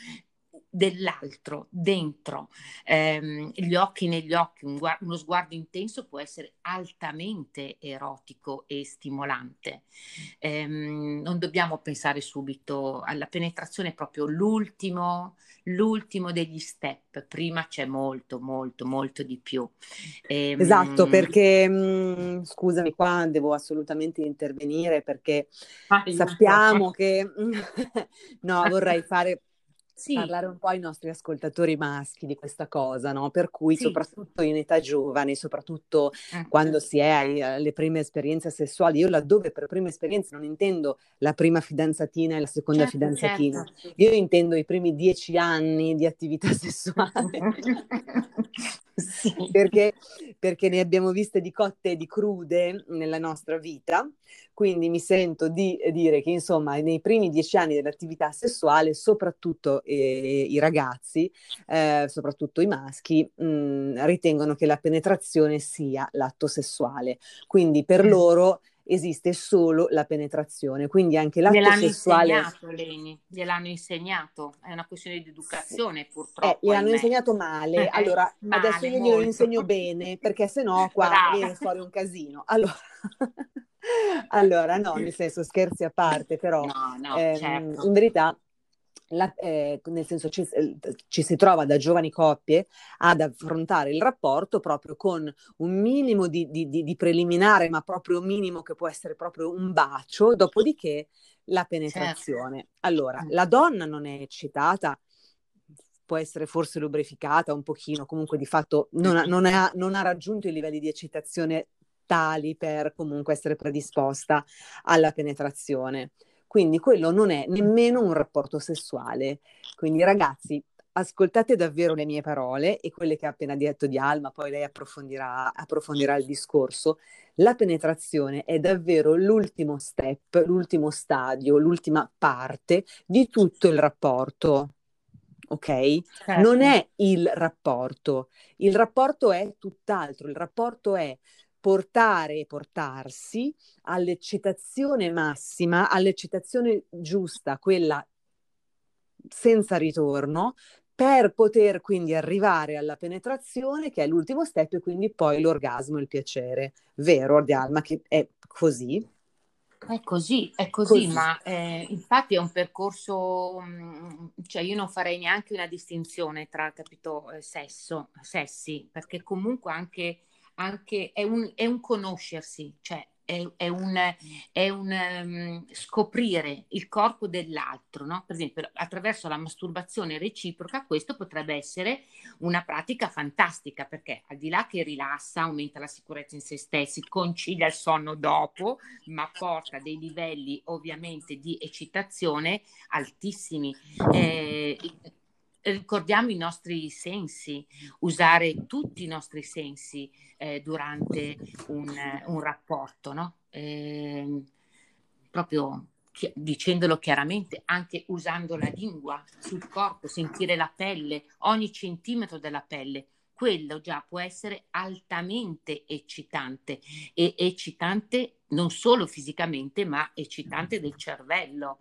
dell'altro dentro ehm, gli occhi negli occhi, un guard- uno sguardo intenso può essere altamente erotico e stimolante. Ehm, non dobbiamo pensare subito alla penetrazione, è proprio l'ultimo, l'ultimo degli step, prima c'è molto, molto, molto di più. Ehm, esatto, perché mh, mm, scusami qua, devo assolutamente intervenire perché ah, sappiamo che no, vorrei fare sì. parlare un po' ai nostri ascoltatori maschi di questa cosa, no? Per cui sì. soprattutto in età giovane, soprattutto eh. quando si è alle prime esperienze sessuali, io laddove per prime esperienze non intendo la prima fidanzatina e la seconda certo, fidanzatina, certo. io intendo i primi dieci anni di attività sessuale. sì. perché, perché ne abbiamo viste di cotte e di crude nella nostra vita, quindi mi sento di dire che insomma nei primi dieci anni dell'attività sessuale, soprattutto eh, i ragazzi, eh, soprattutto i maschi, mh, mm, ritengono che la penetrazione sia l'atto sessuale. Quindi per mm. loro esiste solo la penetrazione, quindi anche l'atto gliel'hanno sessuale... Insegnato, Leni, gliel'hanno insegnato, è una questione di educazione eh, purtroppo. Eh, gliel'hanno insegnato male, allora male, adesso io glielo insegno bene, perché se no qua Brava. viene fuori un casino. Allora... allora, no, nel senso scherzi a parte, però no, no, ehm, certo. in verità la, eh, nel senso ci, eh, ci, si trova da giovani coppie ad affrontare il rapporto proprio con un minimo di, di, di, di, preliminare, ma proprio minimo che può essere proprio un bacio, dopodiché la penetrazione. Certo. Allora, mm. la donna non è eccitata, può essere forse lubrificata un pochino, comunque di fatto non ha, non ha, non ha raggiunto i livelli di eccitazione tali per comunque essere predisposta alla penetrazione. Quindi quello non è nemmeno un rapporto sessuale. Quindi ragazzi, ascoltate davvero le mie parole e quelle che ha appena detto di Alma, poi lei approfondirà, approfondirà il discorso. La penetrazione è davvero l'ultimo step, l'ultimo stadio, l'ultima parte di tutto il rapporto. Ok? Certo. Non è il rapporto, il rapporto è tutt'altro, il rapporto è portare e portarsi all'eccitazione massima, all'eccitazione giusta, quella senza ritorno, per poter quindi arrivare alla penetrazione, che è l'ultimo step, e quindi poi l'orgasmo e il piacere. Vero, Dialma, che è così? È così, è così, così. ma eh, infatti è un percorso, mm, cioè io non farei neanche una distinzione tra, capito, eh, sesso, sessi, perché comunque anche anche è un, è un conoscersi, cioè è, è, un, è un um, scoprire il corpo dell'altro, no? Per esempio, attraverso la masturbazione reciproca, questo potrebbe essere una pratica fantastica perché al di là che rilassa, aumenta la sicurezza in se stessi, concilia il sonno dopo, ma porta dei livelli ovviamente di eccitazione altissimi. Eh, ricordiamo i nostri sensi, usare tutti i nostri sensi eh, durante un, un, rapporto, no? eh, proprio chi- dicendolo chiaramente, anche usando la lingua sul corpo, sentire la pelle, ogni centimetro della pelle. quello già può essere altamente eccitante e eccitante non solo fisicamente, ma eccitante del cervello.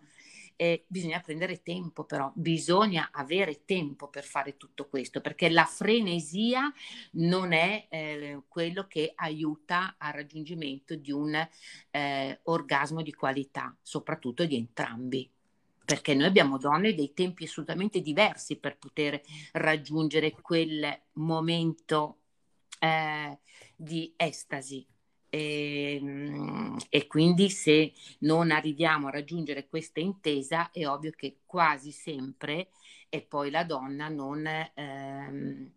Eh, bisogna prendere tempo però, bisogna avere tempo per fare tutto questo, perché la frenesia non è eh, quello che aiuta al raggiungimento di un eh, orgasmo di qualità, soprattutto di entrambi perché noi abbiamo donne dei tempi assolutamente diversi per poter raggiungere quel momento eh, di estasi. E, ehm, e, quindi se non arriviamo a raggiungere questa intesa è ovvio che quasi sempre è poi la donna non, ehm,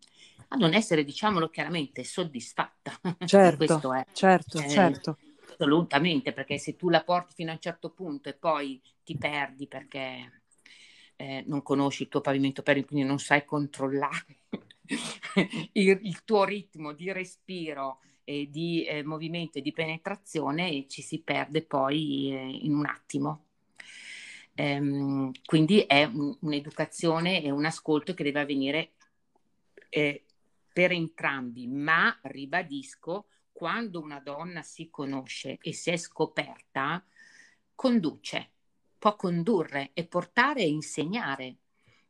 a non essere, diciamolo chiaramente, soddisfatta. Certo, Questo è, certo, eh, certo. Assolutamente, perché se tu la porti fino a un certo punto e poi ti perdi perché eh, non conosci il tuo pavimento pelvico, quindi non sai controllare il, il, tuo ritmo di respiro e di eh, movimento e di penetrazione e ci si perde poi eh, in un attimo. Ehm, quindi è un, un'educazione e un ascolto che deve avvenire eh, per entrambi, ma ribadisco, quando una donna si conosce e si è scoperta, conduce può condurre e portare e insegnare.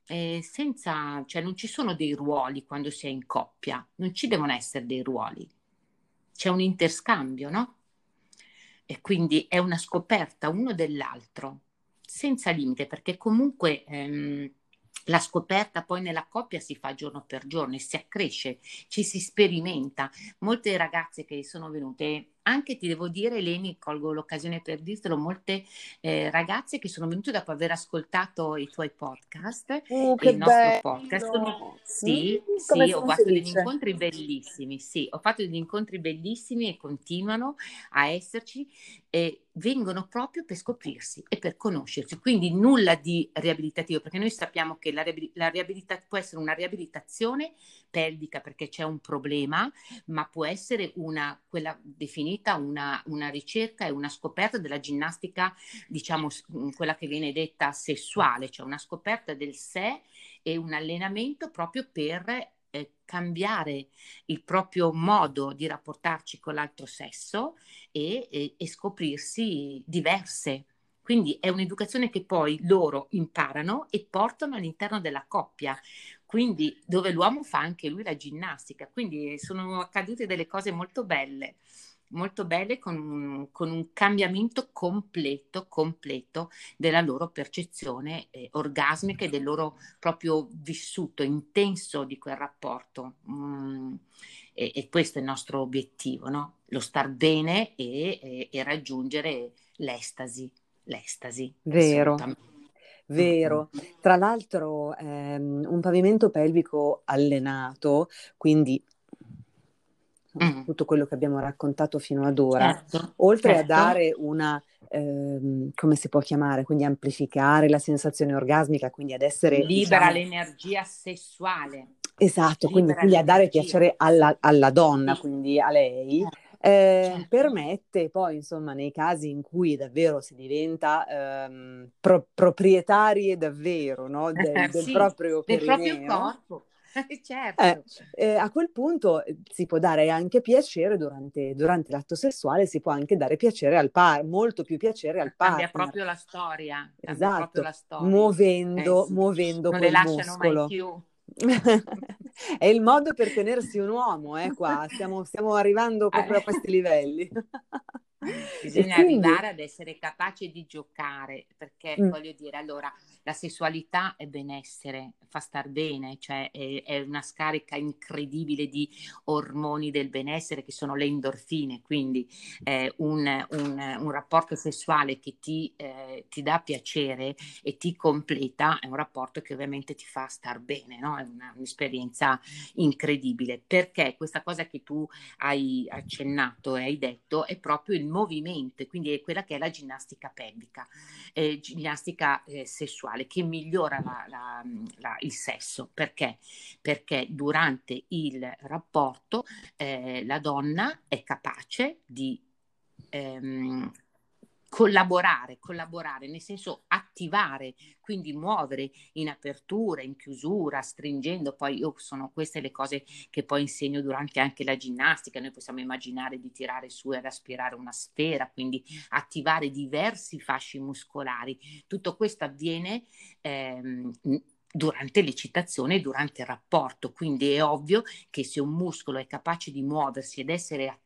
Eh, senza, cioè non ci sono dei ruoli quando si è in coppia, non ci devono essere dei ruoli, c'è un interscambio, no? E quindi è una scoperta uno dell'altro, senza limite, perché comunque ehm, la scoperta poi nella coppia si fa giorno per giorno e si accresce, ci si sperimenta. Molte ragazze che sono venute anche ti devo dire, Eleni, colgo l'occasione per dirtelo, molte eh, ragazze che sono venute dopo aver ascoltato i tuoi podcast, uh, il nostro bello. podcast. Sono, sì, mm, sì ho fatto degli incontri bellissimi, sì, ho fatto degli incontri bellissimi e continuano a esserci e vengono proprio per scoprirsi e per conoscersi. Quindi nulla di riabilitativo, perché noi sappiamo che la, la riabilita- può essere una riabilitazione pelvica perché c'è un problema, ma può essere una, quella definita una, una ricerca e una scoperta della ginnastica, diciamo quella che viene detta sessuale, cioè una scoperta del sé e un allenamento proprio per eh, cambiare il proprio modo di rapportarci con l'altro sesso e, e, e scoprirsi diverse. Quindi è un'educazione che poi loro imparano e portano all'interno della coppia quindi dove l'uomo fa anche lui la ginnastica, quindi sono accadute delle cose molto belle, molto belle con, con un cambiamento completo, completo della loro percezione eh, orgasmica e del loro proprio vissuto intenso di quel rapporto. Mm, e, e, questo è il nostro obiettivo, no? lo star bene e, e, e raggiungere l'estasi. L'estasi. Vero. Vero. Tra l'altro ehm, un pavimento pelvico allenato, quindi mm. tutto quello che abbiamo raccontato fino ad ora, certo, oltre certo. a dare una, ehm, come si può chiamare, quindi amplificare la sensazione orgasmica, quindi ad essere... Libera diciamo, l'energia sessuale. Esatto, quindi, quindi, a dare piacere alla, alla donna, sì. quindi a lei. Certo eh, permette poi, insomma, nei casi in cui davvero si diventa ehm, pro- proprietari davvero no? del, del sì, proprio del proprio corpo. certo. Eh, eh, a quel punto eh, si può dare anche piacere durante, durante, l'atto sessuale, si può anche dare piacere al par, molto più piacere al partner. Cambia proprio la storia. Esatto, la storia. muovendo, eh, sì. muovendo non quel le lasciano muscolo. mai più. È il modo per tenersi un uomo, eh, qua. Stiamo, stiamo arrivando proprio a questi livelli. Bisogna quindi... arrivare ad essere capaci di giocare, perché mm. voglio dire, allora, la sessualità è benessere, fa star bene, cioè è, è, una scarica incredibile di ormoni del benessere che sono le endorfine, quindi eh, un, un, un, rapporto sessuale che ti, eh, ti, dà piacere e ti completa è un rapporto che ovviamente ti fa star bene, no? è una, un'esperienza incredibile, perché questa cosa che tu hai accennato e hai detto è proprio il movimento, quindi è quella che è la ginnastica pelvica, eh, ginnastica eh, sessuale che migliora la, la, la, il sesso. Perché? Perché durante il rapporto eh, la donna è capace di ehm, collaborare, collaborare, nel senso attivare, quindi muovere in apertura, in chiusura, stringendo, poi io sono queste le cose che poi insegno durante anche la ginnastica, noi possiamo immaginare di tirare su ed aspirare una sfera, quindi attivare diversi fasci muscolari. Tutto questo avviene ehm, durante l'eccitazione e durante il rapporto. Quindi è ovvio che se un muscolo è capace di muoversi ed essere attivo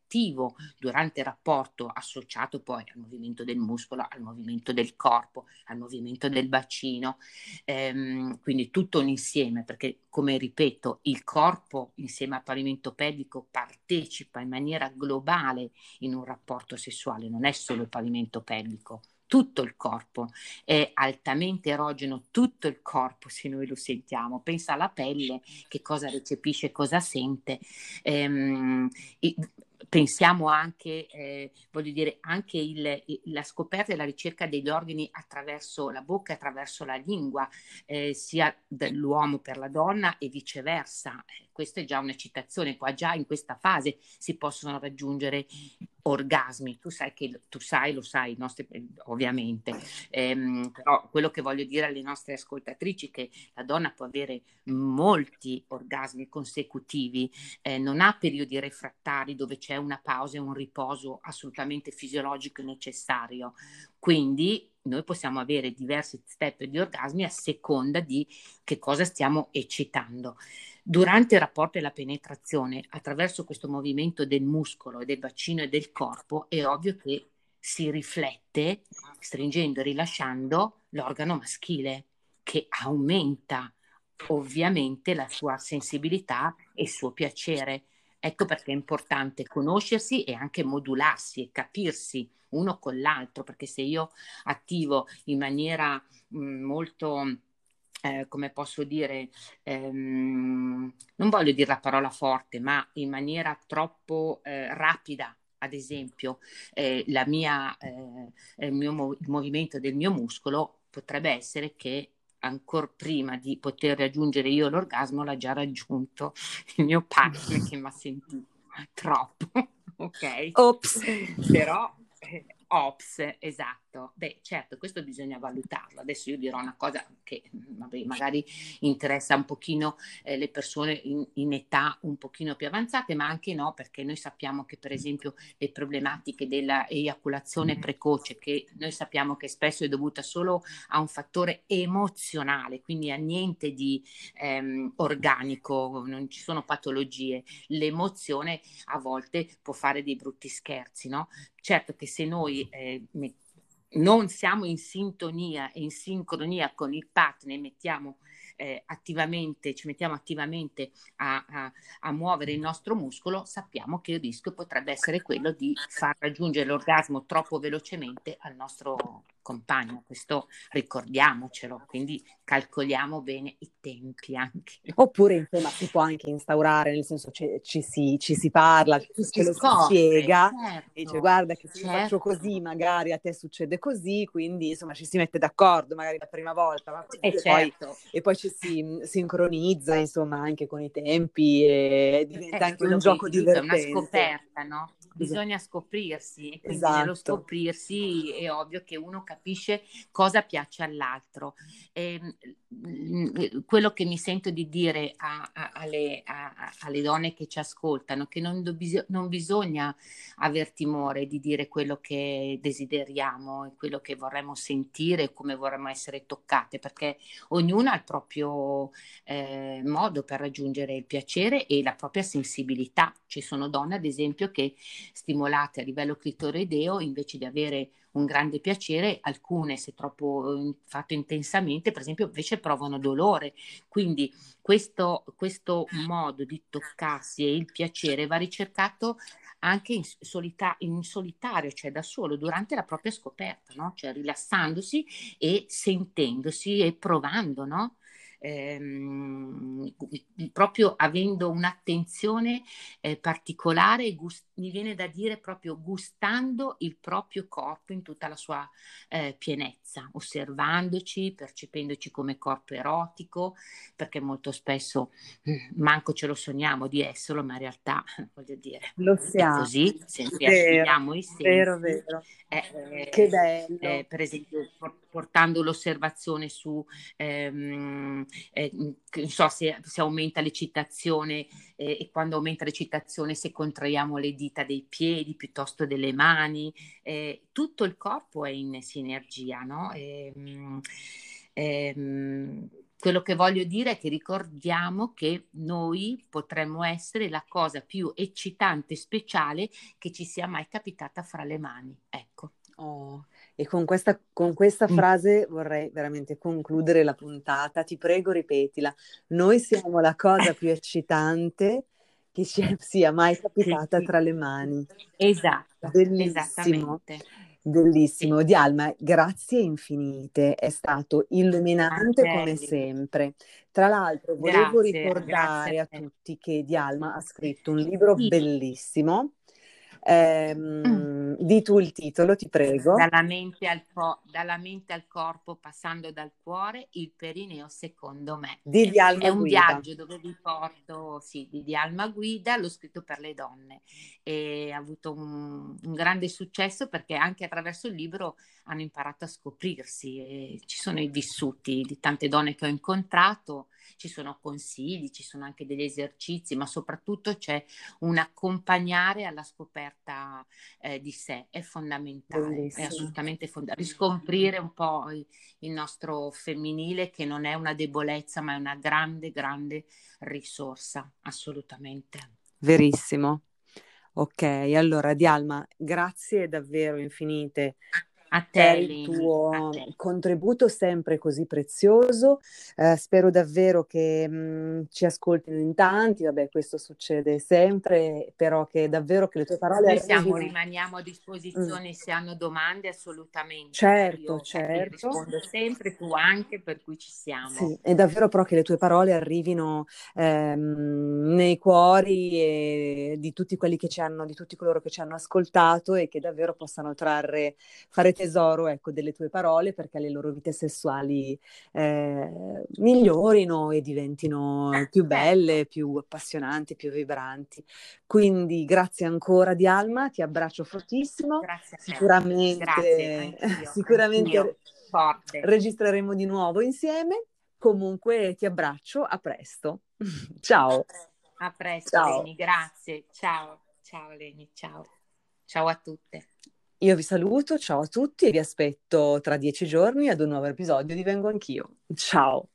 durante il rapporto, associato poi al movimento del muscolo, al movimento del corpo, al movimento del bacino, ehm, quindi tutto un insieme, perché come ripeto, il corpo insieme al pavimento pelvico partecipa in maniera globale in un rapporto sessuale, non è solo il pavimento pelvico tutto il corpo, è altamente erogeno tutto il corpo se noi lo sentiamo. Pensa alla pelle, che cosa recepisce, cosa sente. Ehm, pensiamo anche, eh, voglio dire, anche il, la scoperta e la ricerca degli organi attraverso la bocca, attraverso la lingua, eh, sia dell'uomo per la donna e viceversa. Questa è già un'eccitazione, qua già in questa fase si possono raggiungere orgasmi. Tu sai che tu sai, lo sai, nostri, ovviamente. Ehm, però quello che voglio dire alle nostre ascoltatrici è che la donna può avere molti orgasmi consecutivi, eh, non ha periodi refrattari dove c'è una pausa e un riposo assolutamente fisiologico e necessario. Quindi noi possiamo avere diversi step di orgasmi a seconda di che cosa stiamo eccitando. Durante il rapporto e la penetrazione, attraverso questo movimento del muscolo, del bacino e del corpo, è ovvio che si riflette, stringendo e rilasciando, l'organo maschile, che aumenta ovviamente la sua sensibilità e il suo piacere. Ecco perché è importante conoscersi e anche modularsi e capirsi uno con l'altro, perché se io attivo in maniera mh, mm, molto eh, come posso dire, ehm, non voglio dire la parola forte, ma in maniera troppo eh, rapida, ad esempio, eh, mia, eh, il, mio, il movimento del mio muscolo potrebbe essere che ancora prima di poter raggiungere io l'orgasmo l'ha già raggiunto il mio partner che mi ha sentito troppo, ok? Ops. Però eh, Ops, esatto. Beh, certo, questo bisogna valutarlo. Adesso io dirò una cosa che vabbè, magari interessa un pochino eh, le persone in, in, età un pochino più avanzate, ma anche no, perché noi sappiamo che per esempio le problematiche dell'eiaculazione mm-hmm. precoce, che noi sappiamo che spesso è dovuta solo a un fattore emozionale, quindi a niente di ehm, organico, non ci sono patologie. L'emozione a volte può fare dei brutti scherzi, no? Certo che se noi eh, non siamo in sintonia e in sincronia con il partner, mettiamo eh, attivamente, ci mettiamo attivamente a, a, a, muovere il nostro muscolo, sappiamo che il rischio potrebbe essere quello di far raggiungere l'orgasmo troppo velocemente al nostro compagno, questo ricordiamocelo, quindi calcoliamo bene i tempi anche. Oppure insomma si può anche instaurare, nel senso ci, ci, si, ci si, parla, ci ce lo scopre, si spiega certo, e dice guarda che se certo. faccio così magari a te succede così, quindi insomma ci si mette d'accordo magari la prima volta ma e, certo. poi, e, poi, ci si sincronizza insomma anche con i tempi e diventa eh, anche un gioco divertente. È una scoperta, no? Bisogna scoprirsi e quindi esatto. nello scoprirsi è ovvio che uno capisce cosa piace all'altro. E, ehm, quello che mi sento di dire a, a, alle, a, alle, donne che ci ascoltano, che non, non bisogna aver timore di dire quello che desideriamo e quello che vorremmo sentire come vorremmo essere toccate, perché ognuno ha il proprio eh, modo per raggiungere il piacere e la propria sensibilità. Ci sono donne, ad esempio, che stimolate a livello clitorideo invece di avere un grande piacere, alcune se troppo eh, fatto intensamente, per esempio, invece provano dolore. Quindi questo, questo modo di toccarsi e il piacere va ricercato anche in, solita- in, solitario, cioè da solo, durante la propria scoperta, no? cioè rilassandosi e sentendosi e provando, no? Ehm, proprio avendo un'attenzione eh, particolare, gust- mi viene da dire proprio gustando il proprio corpo in tutta la sua eh, pienezza, osservandoci, percependoci come corpo erotico, perché molto spesso mm, manco ce lo sogniamo di esserlo, ma in realtà, voglio dire, lo siamo. così, se affiniamo i sensi. Vero, vero. Eh, che bello. Eh, per esempio, portando l'osservazione su, ehm, eh, non so se, se, aumenta l'eccitazione eh, e quando aumenta l'eccitazione se contraiamo le dita dei piedi piuttosto delle mani, eh, tutto il corpo è in sinergia, no? E, ehm, ehm, quello che voglio dire è che ricordiamo che noi potremmo essere la cosa più eccitante e speciale che ci sia mai capitata fra le mani. Ecco. Oh, e con questa, con questa mm. frase vorrei veramente concludere la puntata. Ti prego, ripetila. Noi siamo la cosa più eccitante che ci sia mai capitata tra le mani. Esatto, Bellissimo. Bellissimo, sì. Dialma, grazie infinite, è stato illuminante come sempre. Tra l'altro volevo grazie, ricordare grazie a, a tutti che Dialma ha scritto un libro sì. bellissimo eh, mm. Di tu il titolo, ti prego. Dalla mente, co- dalla mente, al corpo, passando dal cuore, il perineo secondo me. Di Dialma È un Guida. viaggio dove vi porto, sì, di Dialma Guida, l'ho scritto per le donne e ha avuto un, un grande successo perché anche attraverso il libro hanno imparato a scoprirsi. ci sono i vissuti di tante donne che ho incontrato ci sono consigli, ci sono anche degli esercizi, ma soprattutto c'è un accompagnare alla scoperta eh, di sé, è fondamentale, Bellissimo. è assolutamente fondamentale. Riscoprire un po' il, il nostro femminile che non è una debolezza, ma è una grande, grande risorsa, assolutamente. Verissimo. Ok, allora Dialma, grazie davvero infinite a te, per il tuo contributo sempre così prezioso. Eh, spero davvero che mh, mm, ci ascoltino in tanti, vabbè questo succede sempre, però che davvero che le tue parole... Noi siamo, rimaniamo a disposizione mm. se hanno domande assolutamente. Certo, Io, certo. rispondo sempre, tu anche, per cui ci siamo. Sì, è davvero però che le tue parole arrivino ehm, nei cuori di tutti quelli che ci hanno, di tutti coloro che ci hanno ascoltato e che davvero possano trarre, fare tesoro ecco, delle tue parole perché le loro vite sessuali eh, migliorino e diventino più belle, più appassionanti, più vibranti. Quindi grazie ancora di Alma, ti abbraccio fortissimo. Grazie. Sicuramente, grazie, anch'io, sicuramente anch'io. registreremo di nuovo insieme. Comunque ti abbraccio, a presto. ciao. A presto, ciao. Leni, grazie. Ciao, ciao Leni, ciao. Ciao a tutte. Io vi saluto, ciao a tutti e vi aspetto tra dieci giorni ad un nuovo episodio di Vengo Anch'io. Ciao!